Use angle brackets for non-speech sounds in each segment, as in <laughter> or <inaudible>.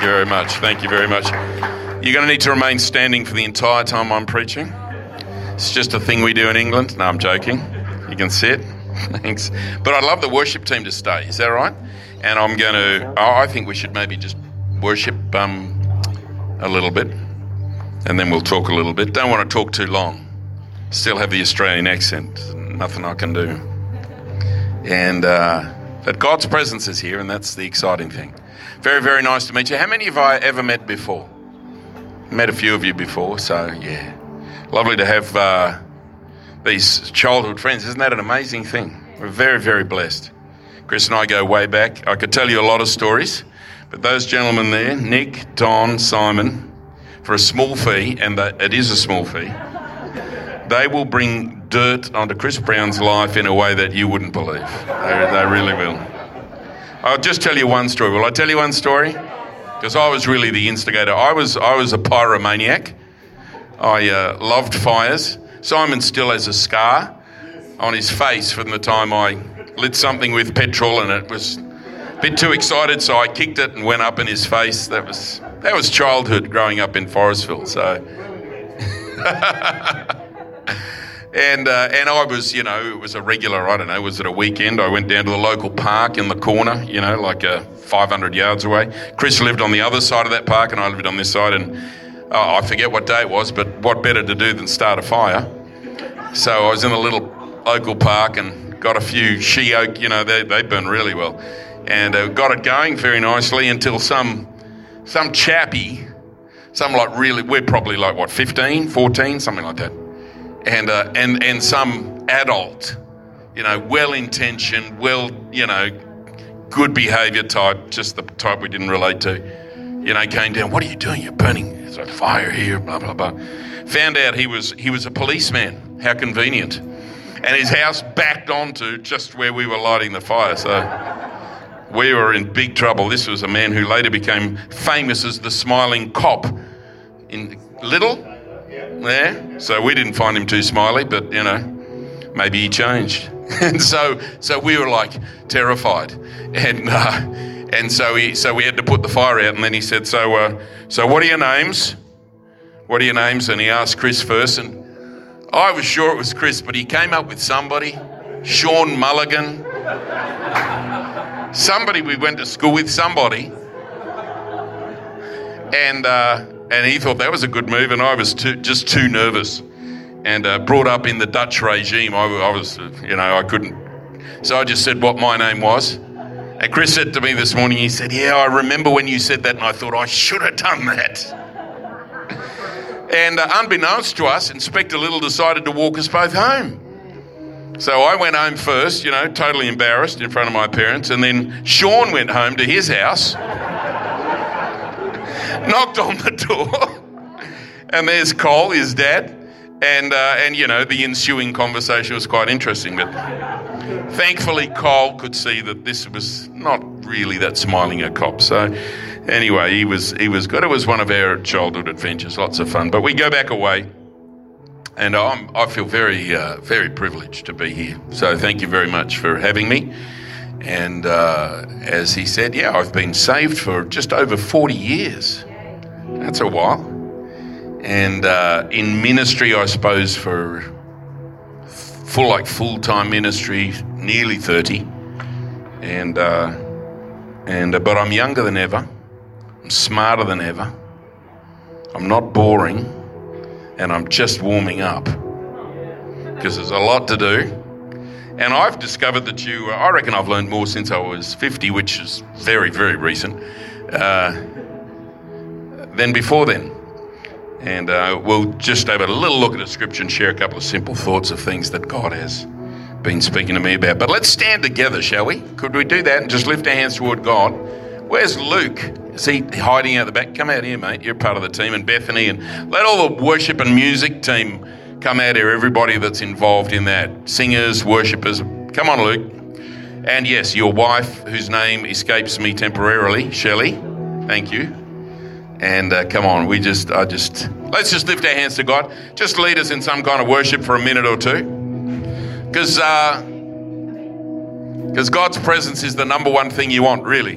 Thank you very much. Thank you very much. You're going to need to remain standing for the entire time I'm preaching. It's just a thing we do in England. No, I'm joking. You can sit. <laughs> Thanks. But I'd love the worship team to stay. Is that right? And I'm going to. Oh, I think we should maybe just worship um, a little bit, and then we'll talk a little bit. Don't want to talk too long. Still have the Australian accent. Nothing I can do. And uh, but God's presence is here, and that's the exciting thing. Very, very nice to meet you. How many have I ever met before? Met a few of you before, so yeah, lovely to have uh, these childhood friends. Isn't that an amazing thing? We're very, very blessed. Chris and I go way back. I could tell you a lot of stories, but those gentlemen there, Nick, Don, Simon, for a small fee, and that- it is a small fee, they will bring dirt onto Chris Brown's life in a way that you wouldn't believe. They, they really will. I'll just tell you one story. Will I tell you one story? Because I was really the instigator. I was I was a pyromaniac. I uh, loved fires. Simon still has a scar on his face from the time I lit something with petrol, and it was a bit too excited, so I kicked it and went up in his face. That was that was childhood growing up in Forestville. So. <laughs> And uh, and I was, you know, it was a regular. I don't know. Was it a weekend? I went down to the local park in the corner, you know, like uh, 500 yards away. Chris lived on the other side of that park, and I lived on this side. And uh, I forget what day it was, but what better to do than start a fire? So I was in the little local park and got a few she oak. You know, they they burn really well, and uh, got it going very nicely until some some chappie, some like really, we're probably like what 15, 14, something like that and uh, and and some adult, you know, well-intentioned, well, you know, good behaviour type, just the type we didn't relate to, you know, came down. What are you doing? You're burning. There's a fire here. Blah blah blah. Found out he was he was a policeman. How convenient. And his house backed onto just where we were lighting the fire. So we were in big trouble. This was a man who later became famous as the smiling cop in Little. Yeah. So we didn't find him too smiley, but you know, maybe he changed. <laughs> And so, so we were like terrified, and uh, and so he, so we had to put the fire out. And then he said, "So, uh, so what are your names? What are your names?" And he asked Chris first, and I was sure it was Chris, but he came up with somebody, Sean Mulligan, somebody we went to school with, somebody, and uh, and he thought that was a good move, and I was too, just too nervous, and uh, brought up in the Dutch regime. I, I was, uh, you know, I couldn't, so I just said what my name was. And Chris said to me this morning, he said, "Yeah, I remember when you said that, and I thought I should have done that." And uh, unbeknownst to us, Inspector Little decided to walk us both home. So I went home first, you know, totally embarrassed in front of my parents, and then Sean went home to his house <laughs> knocked on the door, and there's Cole, his dad, and uh, and you know the ensuing conversation was quite interesting. But thankfully, Cole could see that this was not really that smiling a cop. So anyway, he was he was good. It was one of our childhood adventures, lots of fun. But we go back away. And I'm, I feel very, uh, very privileged to be here. So thank you very much for having me. And uh, as he said, yeah, I've been saved for just over 40 years. That's a while. And uh, in ministry, I suppose, for full, like full time ministry, nearly 30. And, uh, and, uh, but I'm younger than ever. I'm smarter than ever. I'm not boring. And I'm just warming up. Because there's a lot to do. And I've discovered that you, I reckon I've learned more since I was 50, which is very, very recent, uh, than before then. And uh, we'll just have a little look at the scripture and share a couple of simple thoughts of things that God has been speaking to me about. But let's stand together, shall we? Could we do that and just lift our hands toward God? Where's Luke? Is he hiding out the back? Come out here, mate. You're part of the team. And Bethany, and let all the worship and music team come out here. Everybody that's involved in that, singers, worshippers. Come on, Luke. And yes, your wife, whose name escapes me temporarily, Shelley. Thank you. And uh, come on, we just, I just, let's just lift our hands to God. Just lead us in some kind of worship for a minute or two. Because uh, because God's presence is the number one thing you want, really.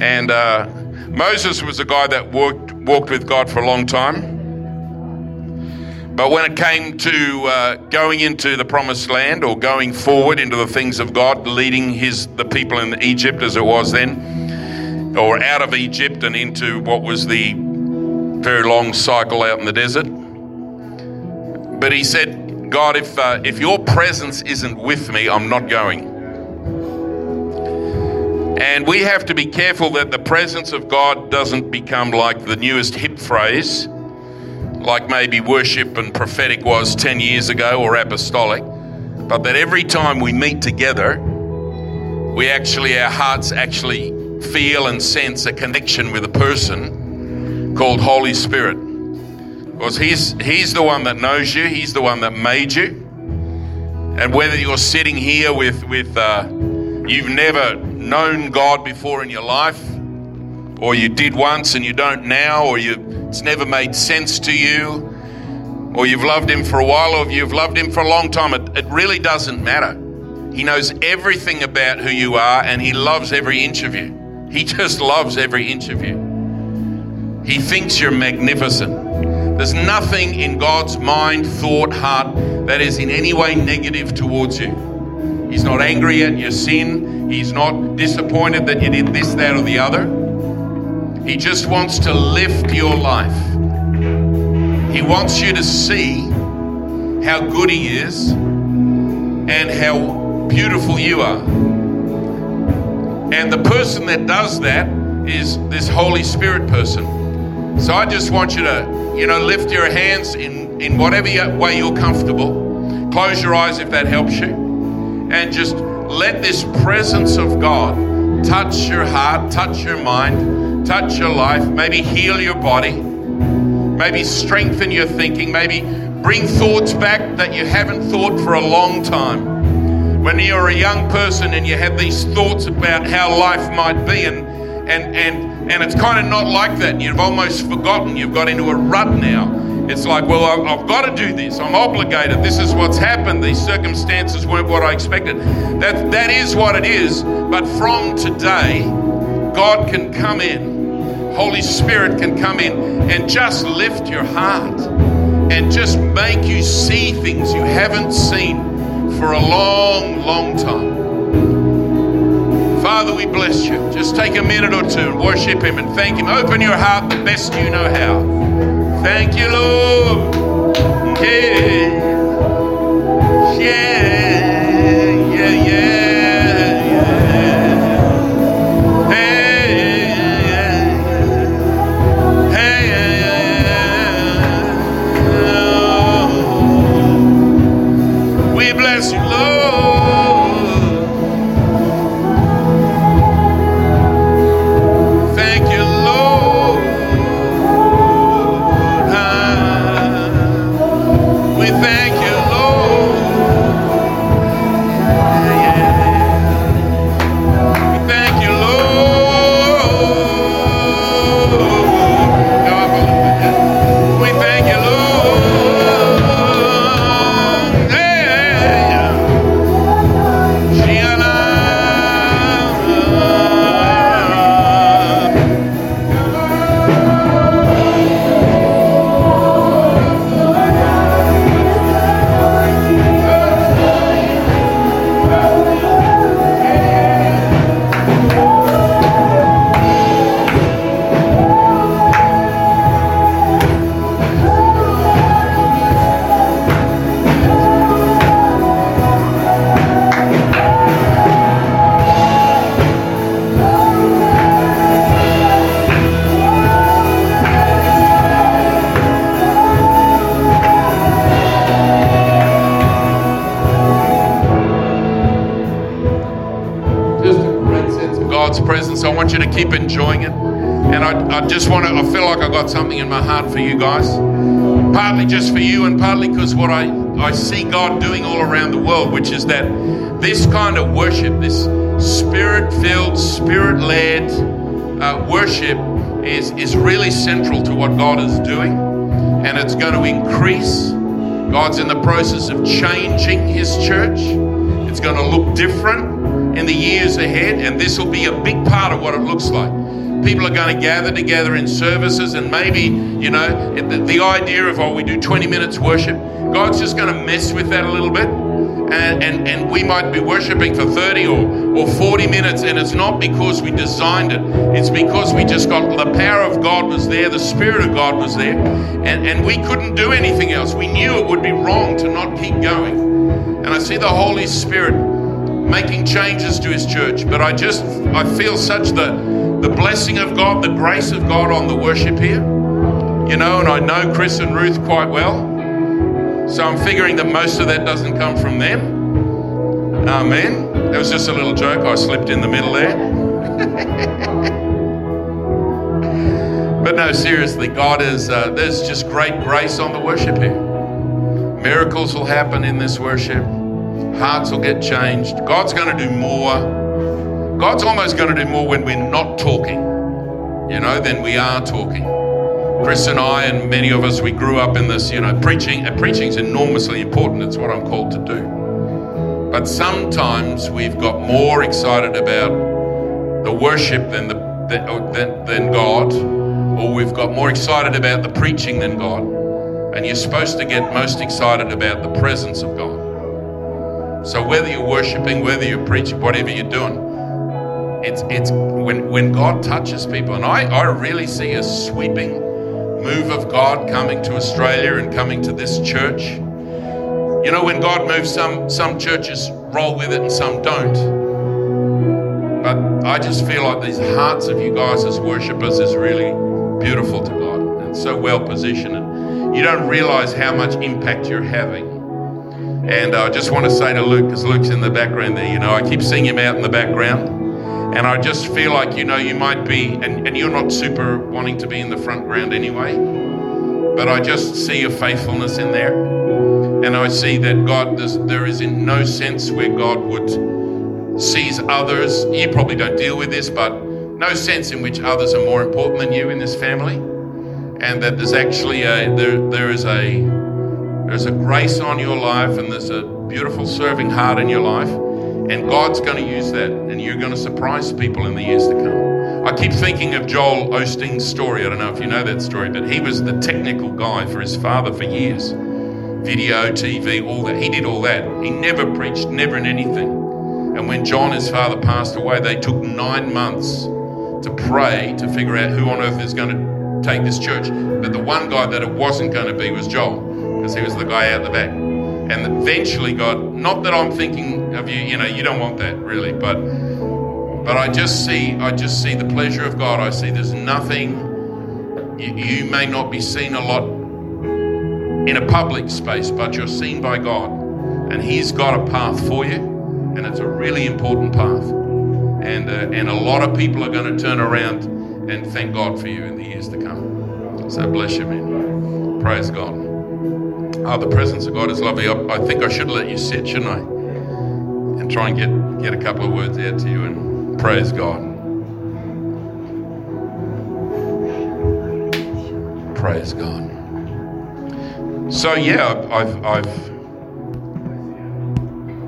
And uh, Moses was a guy that walked, walked with God for a long time. But when it came to uh, going into the promised land or going forward into the things of God, leading his the people in Egypt as it was then, or out of Egypt and into what was the very long cycle out in the desert. But he said, God, if uh, if your presence isn't with me, I'm not going. And we have to be careful that the presence of God doesn't become like the newest hip phrase, like maybe worship and prophetic was 10 years ago or apostolic, but that every time we meet together, we actually, our hearts actually feel and sense a connection with a person called Holy Spirit. Because he's, he's the one that knows you, He's the one that made you. And whether you're sitting here with, with uh, you've never known God before in your life, or you did once and you don't now, or you, it's never made sense to you, or you've loved Him for a while, or you've loved Him for a long time, it, it really doesn't matter. He knows everything about who you are and He loves every inch of you. He just loves every inch of you. He thinks you're magnificent. There's nothing in God's mind, thought, heart that is in any way negative towards you. He's not angry at your sin. He's not disappointed that you did this, that, or the other. He just wants to lift your life. He wants you to see how good He is and how beautiful you are. And the person that does that is this Holy Spirit person. So I just want you to, you know, lift your hands in, in whatever way you're comfortable. Close your eyes if that helps you. And just let this presence of God touch your heart, touch your mind, touch your life, maybe heal your body, maybe strengthen your thinking, maybe bring thoughts back that you haven't thought for a long time when you're a young person and you have these thoughts about how life might be and and and and it's kind of not like that you've almost forgotten you've got into a rut now. It's like well i've got to do this. I'm obligated. This is what's happened. These circumstances weren't what i expected. That that is what it is. But from today god can come in. Holy spirit can come in and just lift your heart and just make you see things you haven't seen for a long, long time. Father, we bless you. Just take a minute or two and worship Him and thank Him. Open your heart the best you know how. Thank you, Lord. Yeah. Yeah, just want to, I feel like I've got something in my heart for you guys. Partly just for you, and partly because what I, I see God doing all around the world, which is that this kind of worship, this spirit filled, spirit led uh, worship, is, is really central to what God is doing. And it's going to increase. God's in the process of changing His church. It's going to look different in the years ahead, and this will be a big part of what it looks like. People are going to gather together in services, and maybe, you know, the, the idea of, oh, we do 20 minutes worship, God's just going to mess with that a little bit. And, and, and we might be worshiping for 30 or, or 40 minutes, and it's not because we designed it, it's because we just got the power of God was there, the Spirit of God was there, and, and we couldn't do anything else. We knew it would be wrong to not keep going. And I see the Holy Spirit making changes to his church. But I just I feel such the the blessing of God, the grace of God on the worship here. You know, and I know Chris and Ruth quite well. So I'm figuring that most of that doesn't come from them. Amen. That was just a little joke. I slipped in the middle there. <laughs> but no, seriously, God is, uh, there's just great grace on the worship here. Miracles will happen in this worship. Hearts will get changed. God's going to do more. God's almost going to do more when we're not talking, you know, than we are talking. Chris and I, and many of us, we grew up in this, you know, preaching. And preaching is enormously important. It's what I'm called to do. But sometimes we've got more excited about the worship than the than, than God, or we've got more excited about the preaching than God. And you're supposed to get most excited about the presence of God. So whether you're worshiping, whether you're preaching, whatever you're doing, it's it's when when God touches people, and I, I really see a sweeping move of God coming to Australia and coming to this church. You know, when God moves, some some churches roll with it and some don't. But I just feel like these hearts of you guys as worshippers is really beautiful to God and so well positioned. And you don't realize how much impact you're having. And I just want to say to Luke, because Luke's in the background there, you know, I keep seeing him out in the background. And I just feel like, you know, you might be, and, and you're not super wanting to be in the front ground anyway, but I just see your faithfulness in there. And I see that God, there's, in no sense where God would sees others. You probably don't deal with this, but no sense in which others are more important than you in this family. And that there's actually a, there, there is a, there's a grace on your life and there's a beautiful serving heart in your life. And God's going to use that, and you're going to surprise people in the years to come. I keep thinking of Joel Osteen's story. I don't know if you know that story, but he was the technical guy for his father for years. Video, TV, all that. He did all that. He never preached, never in anything. And when John, his father, passed away, they took nine months to pray to figure out who on earth is going to take this church. But the one guy that it wasn't going to be was Joel, because he was the guy out the back. And eventually, God, not that I'm thinking of you, you know, you don't want that really, but but I just see, I just see the pleasure of God. I see there's nothing. You, you may not be seen a lot in a public space, but you're seen by God, and He's got a path for you, and it's a really important path. And uh, and a lot of people are going to turn around and thank God for you in the years to come. So bless you, man. Praise God. Oh, the presence of God is lovely. I, I think I should let you sit, shouldn't I? And try and get get a couple of words out to you and praise God. Praise God. So yeah, I've, I've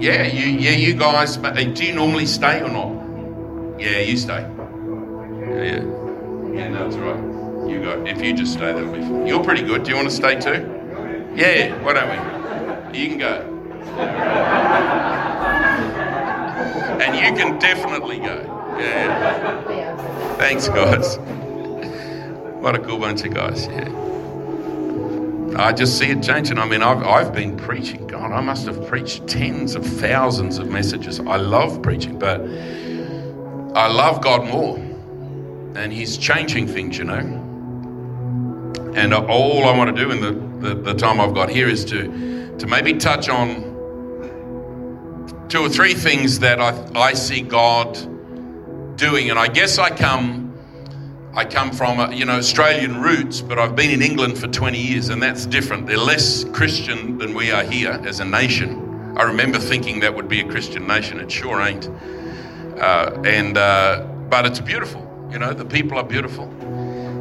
yeah, you yeah you guys. Do you normally stay or not? Yeah, you stay. Yeah, yeah, yeah. No, that's right. You go. If you just stay, that'll be fine. You're pretty good. Do you want to stay too? Yeah. Why don't we? You can go. And you can definitely go. Yeah. Thanks, guys. What a cool bunch of guys. Yeah. I just see it changing. I mean, I've, I've been preaching. God, I must have preached tens of thousands of messages. I love preaching, but I love God more. And He's changing things, you know. And all I want to do in the, the, the time I've got here is to, to maybe touch on two or three things that I, I see God doing. And I guess I come I come from, uh, you know, Australian roots, but I've been in England for 20 years, and that's different. They're less Christian than we are here as a nation. I remember thinking that would be a Christian nation. It sure ain't. Uh, and uh, but it's beautiful. You know, the people are beautiful,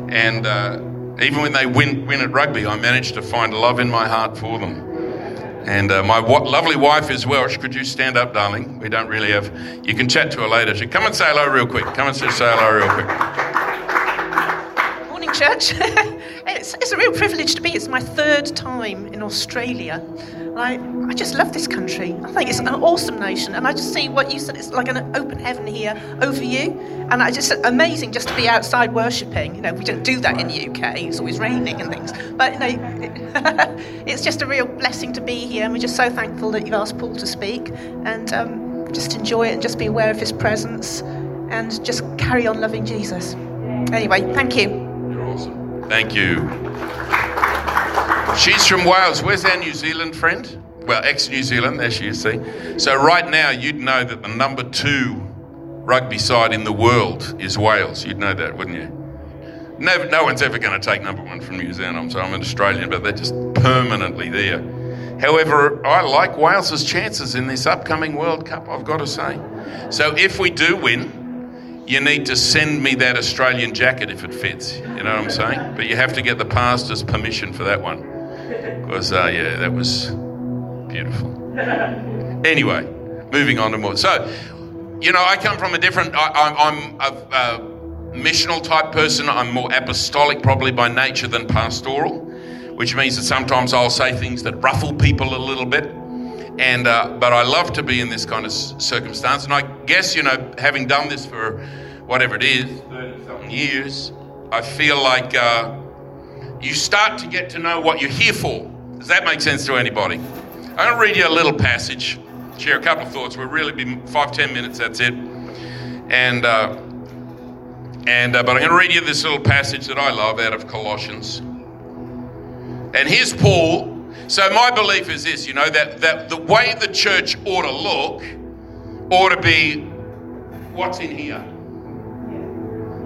and uh, even when they win win at rugby, I managed to find love in my heart for them. And uh, my lovely wife is Welsh. Could you stand up, darling? We don't really have. You can chat to her later. She come and say hello real quick. Come and say hello real quick. Morning, church. <laughs> it's, it's a real privilege to be. It's my third time in Australia. I, I just love this country. I think it's an awesome nation. And I just see what you said. It's like an open heaven here over you. And I just amazing just to be outside worshipping. You know, we don't do that in the UK. It's always raining and things. But, you know, <laughs> it's just a real blessing to be here. And we're just so thankful that you've asked Paul to speak. And um, just enjoy it and just be aware of his presence and just carry on loving Jesus. Anyway, thank you. You're awesome. Thank you. She's from Wales. Where's our New Zealand friend? Well, ex New Zealand, there she is, see. So, right now, you'd know that the number two rugby side in the world is Wales. You'd know that, wouldn't you? No, no one's ever going to take number one from New Zealand. I'm sorry, I'm an Australian, but they're just permanently there. However, I like Wales's chances in this upcoming World Cup, I've got to say. So, if we do win, you need to send me that Australian jacket if it fits. You know what I'm saying? But you have to get the pastor's permission for that one. Because, uh, yeah, that was beautiful. Anyway, moving on to more. So, you know, I come from a different, I, I'm, I'm a, a missional type person. I'm more apostolic probably by nature than pastoral, which means that sometimes I'll say things that ruffle people a little bit. And uh, but I love to be in this kind of circumstance, and I guess you know, having done this for whatever it is, years, I feel like uh, you start to get to know what you're here for. Does that make sense to anybody? I'm going to read you a little passage, share a couple of thoughts. We'll really be five ten minutes. That's it. And uh, and uh, but I'm going to read you this little passage that I love out of Colossians. And here's Paul. So my belief is this, you know, that, that the way the church ought to look ought to be what's in here.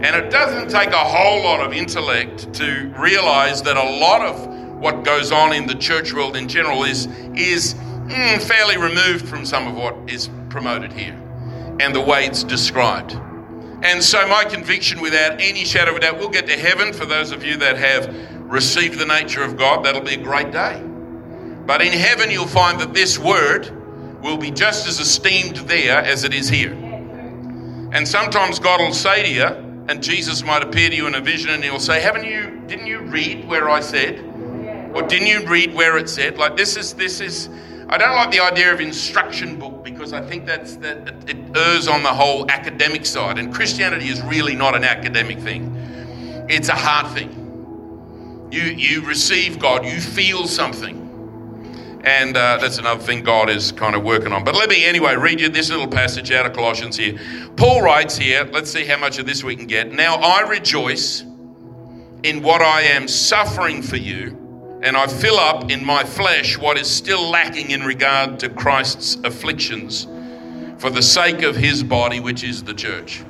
And it doesn't take a whole lot of intellect to realize that a lot of what goes on in the church world in general is, is mm, fairly removed from some of what is promoted here and the way it's described. And so, my conviction, without any shadow of a doubt, we'll get to heaven for those of you that have received the nature of God. That'll be a great day. But in heaven, you'll find that this word will be just as esteemed there as it is here. And sometimes God will say to you, and Jesus might appear to you in a vision, and He'll say, "Haven't you? Didn't you read where I said? Or didn't you read where it said? Like this is this is." I don't like the idea of instruction book because I think that's that it, it errs on the whole academic side, and Christianity is really not an academic thing. It's a heart thing. You you receive God, you feel something. And uh, that's another thing God is kind of working on. But let me, anyway, read you this little passage out of Colossians here. Paul writes here, let's see how much of this we can get. Now I rejoice in what I am suffering for you, and I fill up in my flesh what is still lacking in regard to Christ's afflictions for the sake of his body, which is the church.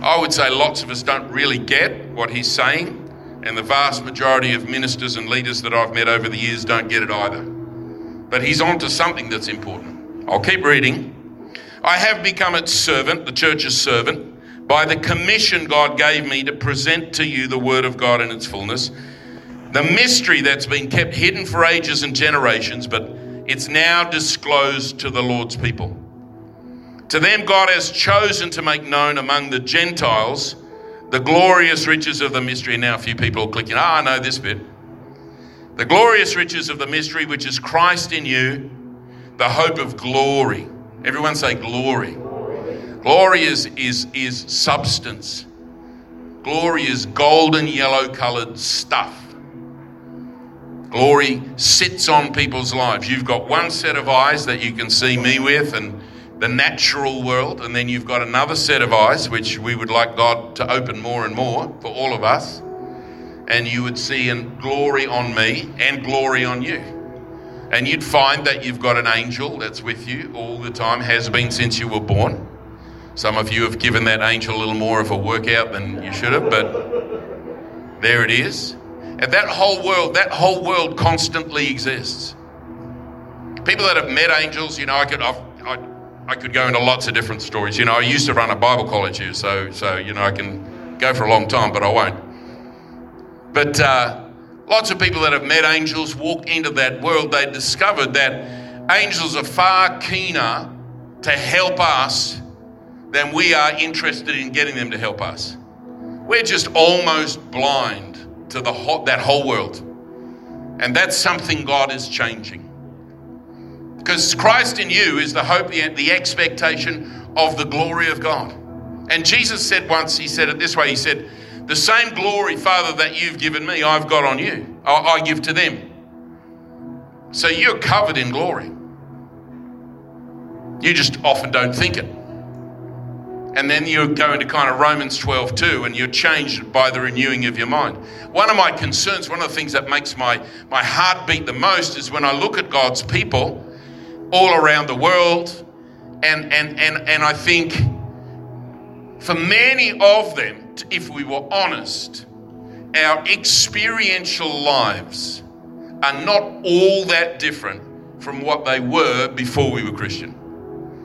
I would say lots of us don't really get what he's saying, and the vast majority of ministers and leaders that I've met over the years don't get it either. But he's on to something that's important. I'll keep reading. I have become its servant, the church's servant, by the commission God gave me to present to you the word of God in its fullness. The mystery that's been kept hidden for ages and generations, but it's now disclosed to the Lord's people. To them, God has chosen to make known among the Gentiles the glorious riches of the mystery. Now, a few people are clicking, ah, I know this bit. The glorious riches of the mystery, which is Christ in you, the hope of glory. Everyone say glory. Glory is, is, is substance. Glory is golden yellow colored stuff. Glory sits on people's lives. You've got one set of eyes that you can see me with and the natural world, and then you've got another set of eyes, which we would like God to open more and more for all of us. And you would see in glory on me and glory on you. And you'd find that you've got an angel that's with you all the time, has been since you were born. Some of you have given that angel a little more of a workout than you should have, but there it is. And that whole world, that whole world constantly exists. People that have met angels, you know, I could, I've, I, I could go into lots of different stories. You know, I used to run a Bible college here, so, so you know, I can go for a long time, but I won't. But uh, lots of people that have met angels walk into that world. They discovered that angels are far keener to help us than we are interested in getting them to help us. We're just almost blind to the whole, that whole world. And that's something God is changing. Because Christ in you is the hope, the, the expectation of the glory of God. And Jesus said once, He said it this way He said, The same glory, Father, that you've given me, I've got on you. I, I give to them. So you're covered in glory. You just often don't think it. And then you go into kind of Romans 12 too, and you're changed by the renewing of your mind. One of my concerns, one of the things that makes my, my heart beat the most is when I look at God's people all around the world, and, and, and, and I think for many of them, if we were honest, our experiential lives are not all that different from what they were before we were Christian.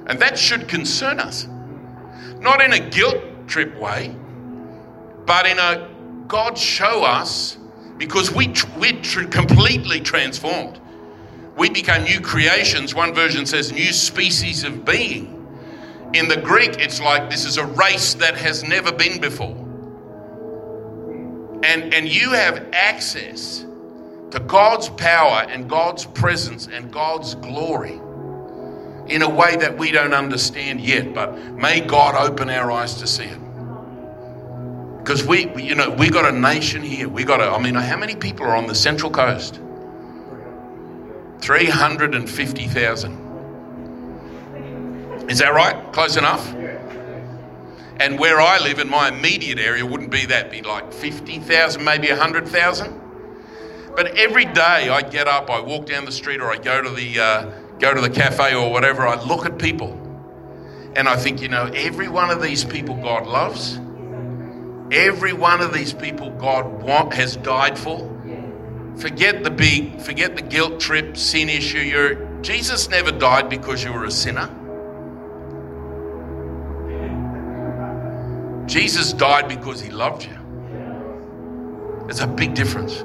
And that should concern us. Not in a guilt trip way, but in a God show us because we we're completely transformed. We became new creations. One version says new species of being. In the Greek, it's like this is a race that has never been before. And, and you have access to God's power and God's presence and God's glory in a way that we don't understand yet, but may God open our eyes to see it. Because we- you know, we got a nation here. We got a, I mean, how many people are on the Central Coast? 350,000. Is that right? Close enough? And where I live in my immediate area wouldn't be that, be like 50,000, maybe 100,000. But every day I get up, I walk down the street, or I go to the uh, go to the cafe or whatever. I look at people, and I think, you know, every one of these people God loves. Every one of these people God want, has died for. Forget the big, forget the guilt trip, sin issue. You're, Jesus never died because you were a sinner. Jesus died because he loved you. There's a big difference.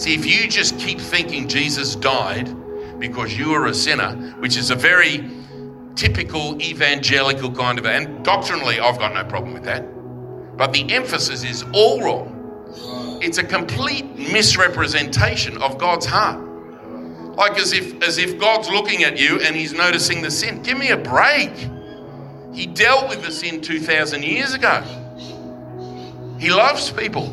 See, if you just keep thinking Jesus died because you were a sinner, which is a very typical evangelical kind of, and doctrinally, I've got no problem with that. But the emphasis is all wrong. It's a complete misrepresentation of God's heart. Like as if as if God's looking at you and he's noticing the sin. Give me a break. He dealt with the sin 2000 years ago. He loves people.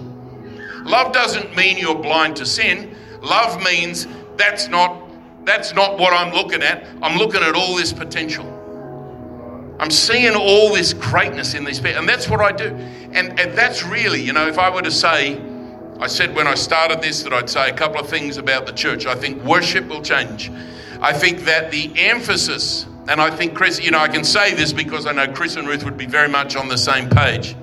Love doesn't mean you're blind to sin. Love means that's not that's not what I'm looking at. I'm looking at all this potential. I'm seeing all this greatness in these people, and that's what I do. And, and that's really, you know, if I were to say, I said when I started this that I'd say a couple of things about the church. I think worship will change. I think that the emphasis, and I think Chris, you know, I can say this because I know Chris and Ruth would be very much on the same page.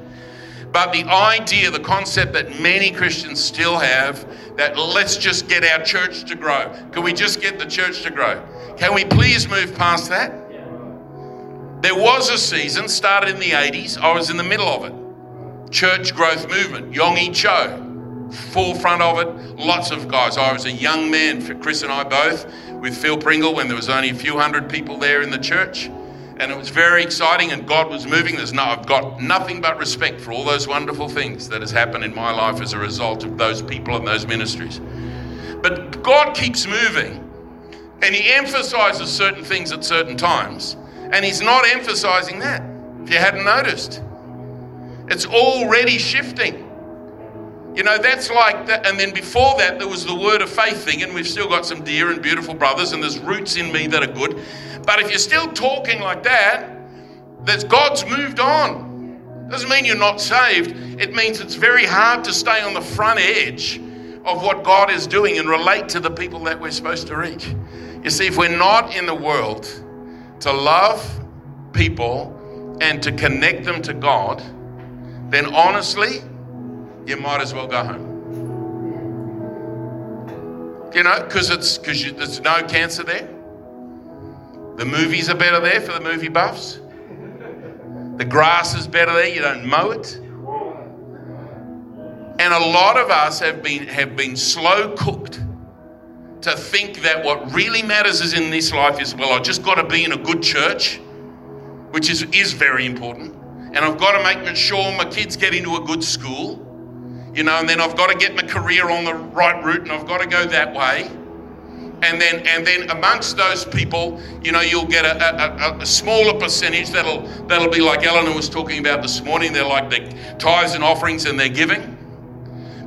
But the idea, the concept that many Christians still have that let's just get our church to grow. Can we just get the church to grow? Can we please move past that? There was a season, started in the 80s, I was in the middle of it. Church growth movement, Yonggi Cho, forefront of it, lots of guys. I was a young man, for Chris and I both, with Phil Pringle when there was only a few hundred people there in the church. And it was very exciting and God was moving. There's no, I've got nothing but respect for all those wonderful things that has happened in my life as a result of those people and those ministries. But God keeps moving and He emphasizes certain things at certain times. And He's not emphasizing that, if you hadn't noticed. It's already shifting. You know, that's like that. And then before that, there was the word of faith thing, and we've still got some dear and beautiful brothers, and there's roots in me that are good. But if you're still talking like that, that God's moved on. Doesn't mean you're not saved. It means it's very hard to stay on the front edge of what God is doing and relate to the people that we're supposed to reach. You see, if we're not in the world to love people and to connect them to God, then honestly, you might as well go home. You know, because it's because there's no cancer there. The movies are better there for the movie buffs. The grass is better there. You don't mow it. And a lot of us have been have been slow cooked to think that what really matters is in this life is well, I just got to be in a good church, which is is very important, and I've got to make sure my kids get into a good school, you know, and then I've got to get my career on the right route, and I've got to go that way. And then, and then amongst those people, you know, you'll get a, a, a, smaller percentage that'll that'll be like Eleanor was talking about this morning. They're like the tithes and offerings, and they're giving.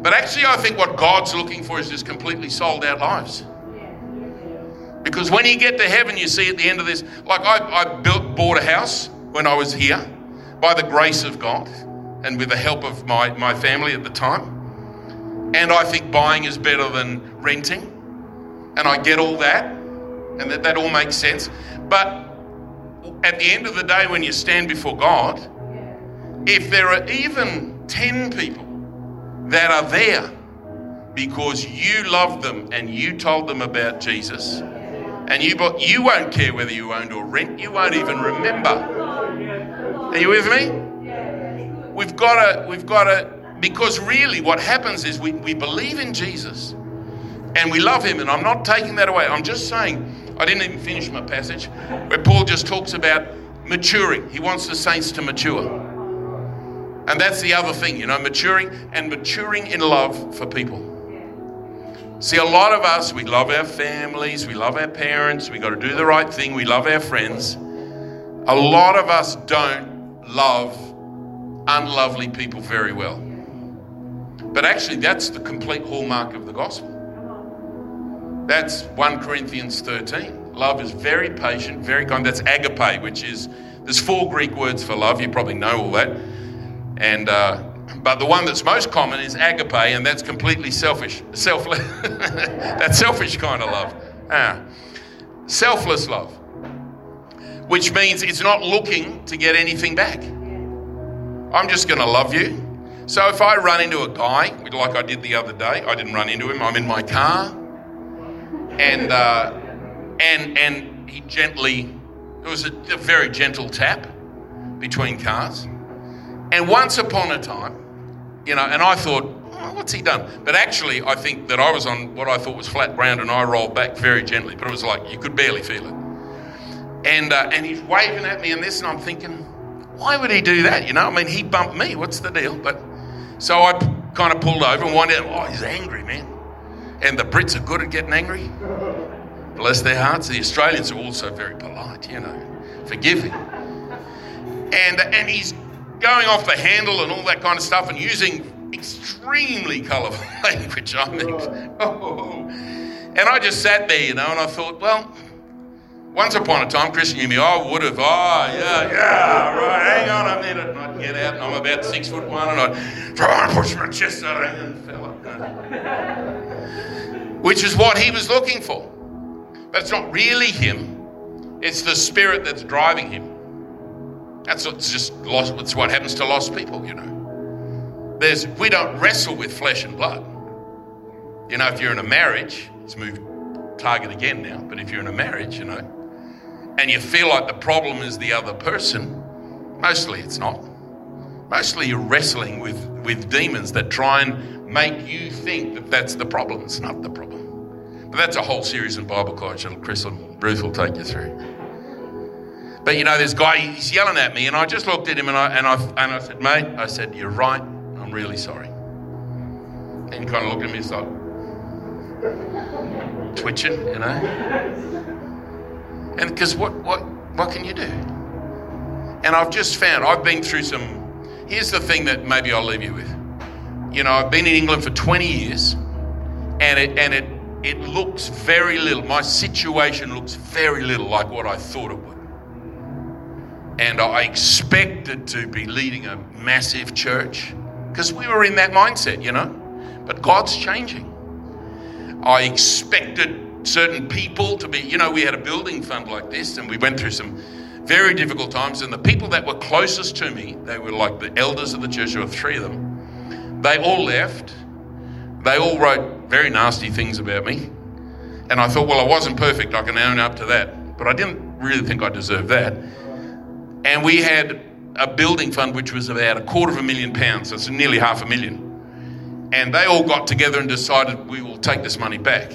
But actually, I think what God's looking for is just completely sold out lives. Because when you get to heaven, you see at the end of this, like I, I built, bought a house when I was here by the grace of God and with the help of my, my family at the time. And I think buying is better than renting. And I get all that. And that, that all makes sense. But at the end of the day, when you stand before God, if there are even 10 people that are there because you loved them and you told them about Jesus, and you, bu- you won't care whether you owned or rent, you won't even remember. Are you with me? We've got to, we've got to, because really what happens is we, we believe in Jesus and we love him, and I'm not taking that away. I'm just saying, I didn't even finish my passage where Paul just talks about maturing. He wants the saints to mature. And that's the other thing, you know, maturing and maturing in love for people. See, a lot of us, we love our families, we love our parents, we got to do the right thing, we love our friends. A lot of us don't love unlovely people very well. But actually, that's the complete hallmark of the gospel. That's 1 Corinthians 13. Love is very patient, very kind. That's agape, which is, there's four Greek words for love. You probably know all that. And, uh, but the one that's most common is agape, and that's completely selfish. Selfless. <laughs> that's selfish kind of love. Ah. Selfless love, which means it's not looking to get anything back. I'm just going to love you. So if I run into a guy, like I did the other day, I didn't run into him. I'm in my car, and uh, and and he gently. It was a, a very gentle tap between cars. And once upon a time, you know, and I thought, oh, what's he done? But actually, I think that I was on what I thought was flat ground, and I rolled back very gently. But it was like you could barely feel it. And uh, and he's waving at me and this, and I'm thinking, why would he do that? You know, I mean, he bumped me. What's the deal? But so I kind of pulled over and wondered, oh, he's angry, man. And the Brits are good at getting angry. Bless their hearts. The Australians are also very polite, you know, forgiving. And and he's going off the handle and all that kind of stuff and using extremely colourful <laughs> language. I mean, <laughs> oh. And I just sat there, you know, and I thought, well, once upon a time, Christian knew me. I would have, oh, yeah, yeah, right, hang on a minute. And I'd get out, and I'm about six foot one, and I'd try and push my chest out and fell. Which is what he was looking for. But it's not really him, it's the spirit that's driving him. That's what's just lost. It's what happens to lost people, you know. There's we don't wrestle with flesh and blood. You know, if you're in a marriage, it's moved target again now. But if you're in a marriage, you know, and you feel like the problem is the other person, mostly it's not. Mostly you're wrestling with with demons that try and make you think that that's the problem. It's not the problem. But that's a whole series in Bible college that Chris and Ruth will take you through. But you know, this guy, he's yelling at me, and I just looked at him and I, and I, and I said, mate, I said, you're right, I'm really sorry. And he kind of looked at me, he's like, twitching, you know? And because what, what, what can you do? And I've just found, I've been through some, here's the thing that maybe I'll leave you with. You know, I've been in England for 20 years, and it, and it, it looks very little, my situation looks very little like what I thought it would. And I expected to be leading a massive church because we were in that mindset, you know. But God's changing. I expected certain people to be, you know, we had a building fund like this and we went through some very difficult times. And the people that were closest to me, they were like the elders of the church, there were three of them, they all left. They all wrote very nasty things about me. And I thought, well, I wasn't perfect. I can own up to that. But I didn't really think I deserved that. And we had a building fund which was about a quarter of a million pounds. So nearly half a million. And they all got together and decided we will take this money back.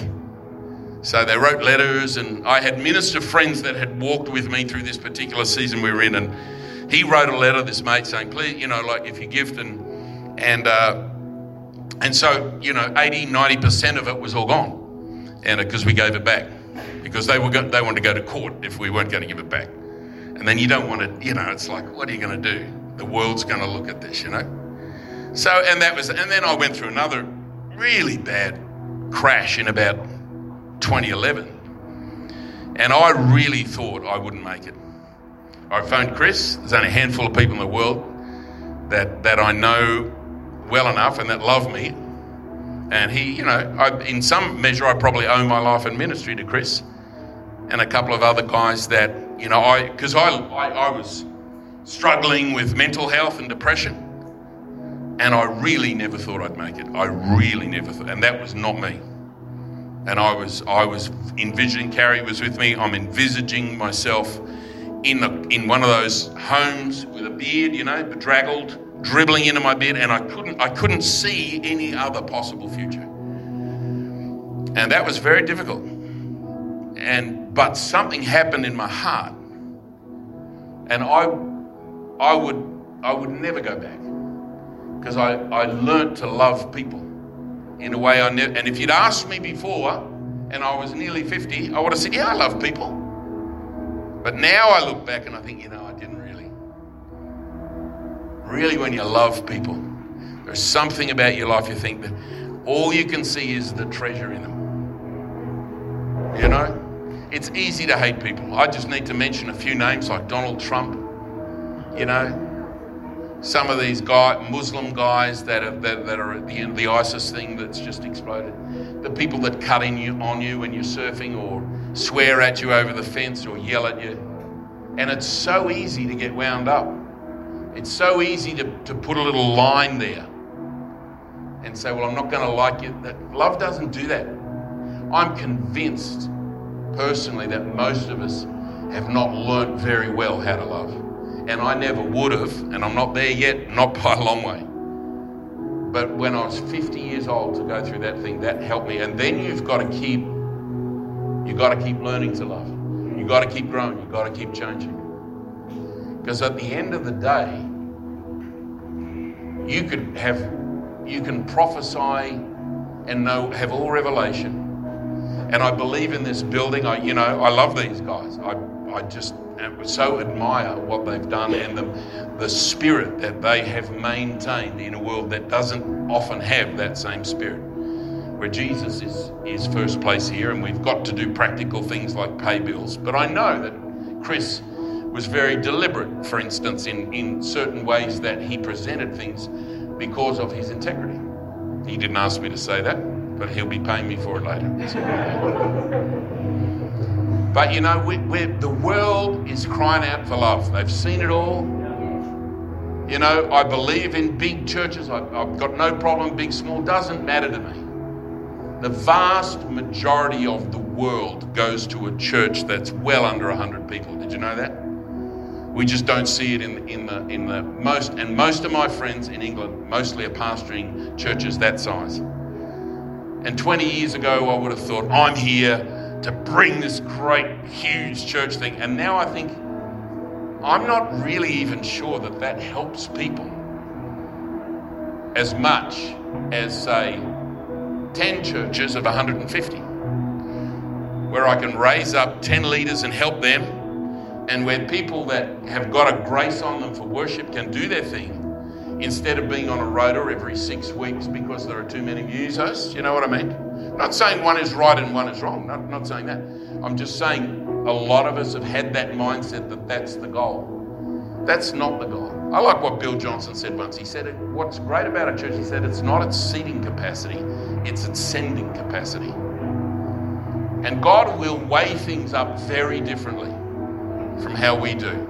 So they wrote letters, and I had minister friends that had walked with me through this particular season we were in. And he wrote a letter, this mate, saying, please, you know, like if you gift and, and, uh, and so, you know, 80, 90% of it was all gone. And because we gave it back, because they were go- they wanted to go to court if we weren't going to give it back. And then you don't want to, you know, it's like, what are you going to do? The world's going to look at this, you know. So, and that was, and then I went through another really bad crash in about 2011, and I really thought I wouldn't make it. I phoned Chris. There's only a handful of people in the world that that I know well enough and that love me. And he, you know, I, in some measure, I probably owe my life and ministry to Chris and a couple of other guys that, you know, I, because I, I, I was struggling with mental health and depression. And I really never thought I'd make it. I really never thought, and that was not me. And I was, I was envisioning. Carrie was with me. I'm envisaging myself in the, in one of those homes with a beard, you know, bedraggled, dribbling into my beard, and I couldn't, I couldn't see any other possible future. And that was very difficult. And but something happened in my heart, and I, I would, I would never go back because I, I learnt to love people in a way I never. And if you'd asked me before, and I was nearly 50, I would have said, Yeah, I love people. But now I look back and I think, you know, I didn't really. Really, when you love people, there's something about your life you think that all you can see is the treasure in them. You know? It's easy to hate people. I just need to mention a few names like Donald Trump, you know, some of these guy, Muslim guys that are, that, that are at the end of the ISIS thing that's just exploded, the people that cut in you, on you when you're surfing or swear at you over the fence or yell at you. And it's so easy to get wound up. It's so easy to, to put a little line there and say, well, I'm not going to like you. That love doesn't do that. I'm convinced personally that most of us have not learnt very well how to love and I never would have, and I'm not there yet, <laughs> not by a long way. But when I was 50 years old to go through that thing, that helped me. And then you've got to keep, you've got to keep learning to love. You've got to keep growing. You've got to keep changing. Because at the end of the day, you could have, you can prophesy and know, have all revelation. And I believe in this building. I, you know, I love these guys. I, I just so admire what they've done and the, the spirit that they have maintained in a world that doesn't often have that same spirit. Where Jesus is, is first place here, and we've got to do practical things like pay bills. But I know that Chris was very deliberate, for instance, in, in certain ways that he presented things because of his integrity. He didn't ask me to say that, but he'll be paying me for it later. <laughs> But you know, we, the world is crying out for love. They've seen it all. You know, I believe in big churches. I, I've got no problem, big, small, doesn't matter to me. The vast majority of the world goes to a church that's well under 100 people. Did you know that? We just don't see it in, in, the, in the most, and most of my friends in England mostly are pastoring churches that size. And 20 years ago, I would have thought, I'm here to bring this great, huge church thing. And now I think I'm not really even sure that that helps people as much as, say, 10 churches of 150, where I can raise up 10 leaders and help them, and where people that have got a grace on them for worship can do their thing instead of being on a rota every six weeks because there are too many musos. You know what I mean? Not saying one is right and one is wrong. Not, not saying that. I'm just saying a lot of us have had that mindset that that's the goal. That's not the goal. I like what Bill Johnson said once. He said, What's great about a church, he said, it's not its seating capacity, it's its sending capacity. And God will weigh things up very differently. from how we do.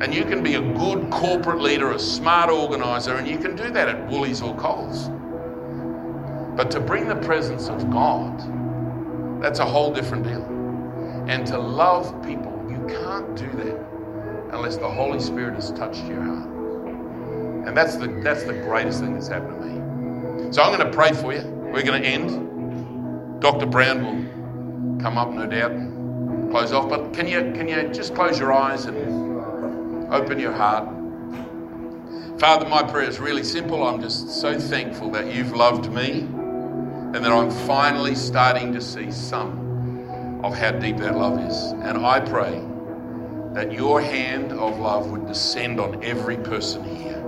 And you can be a good corporate leader, a smart organizer, and you can do that at Woolies or Coles. But to bring the presence of God, that's a whole different deal. And to love people, you can't do that unless the Holy Spirit has touched your heart. And that's the, that's the greatest thing that's happened to me. So I'm going to pray for you. We're going to end. Dr. Brown will come up, no doubt, and close off. But can you, can you just close your eyes and open your heart? Father, my prayer is really simple. I'm just so thankful that you've loved me and that I'm finally starting to see some of how deep that love is. And I pray that your hand of love would descend on every person here.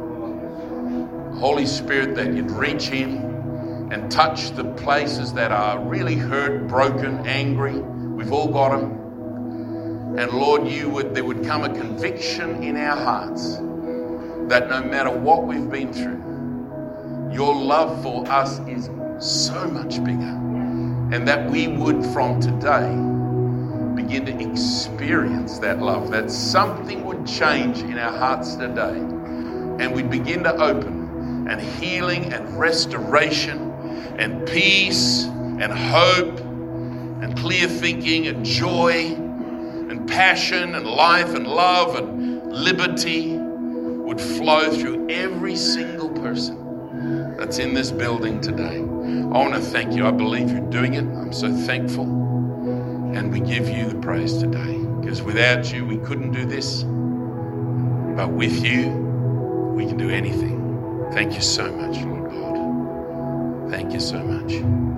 Holy Spirit, that you'd reach in and touch the places that are really hurt, broken, angry. We've all got them. And Lord, you would there would come a conviction in our hearts that no matter what we've been through, your love for us is so much bigger. And that we would from today begin to experience that love, that something would change in our hearts today. And we'd begin to open, and healing and restoration and peace and hope and clear thinking and joy and passion and life and love and liberty would flow through every single person that's in this building today. I want to thank you. I believe you're doing it. I'm so thankful. And we give you the praise today. Because without you, we couldn't do this. But with you, we can do anything. Thank you so much, Lord God. Thank you so much.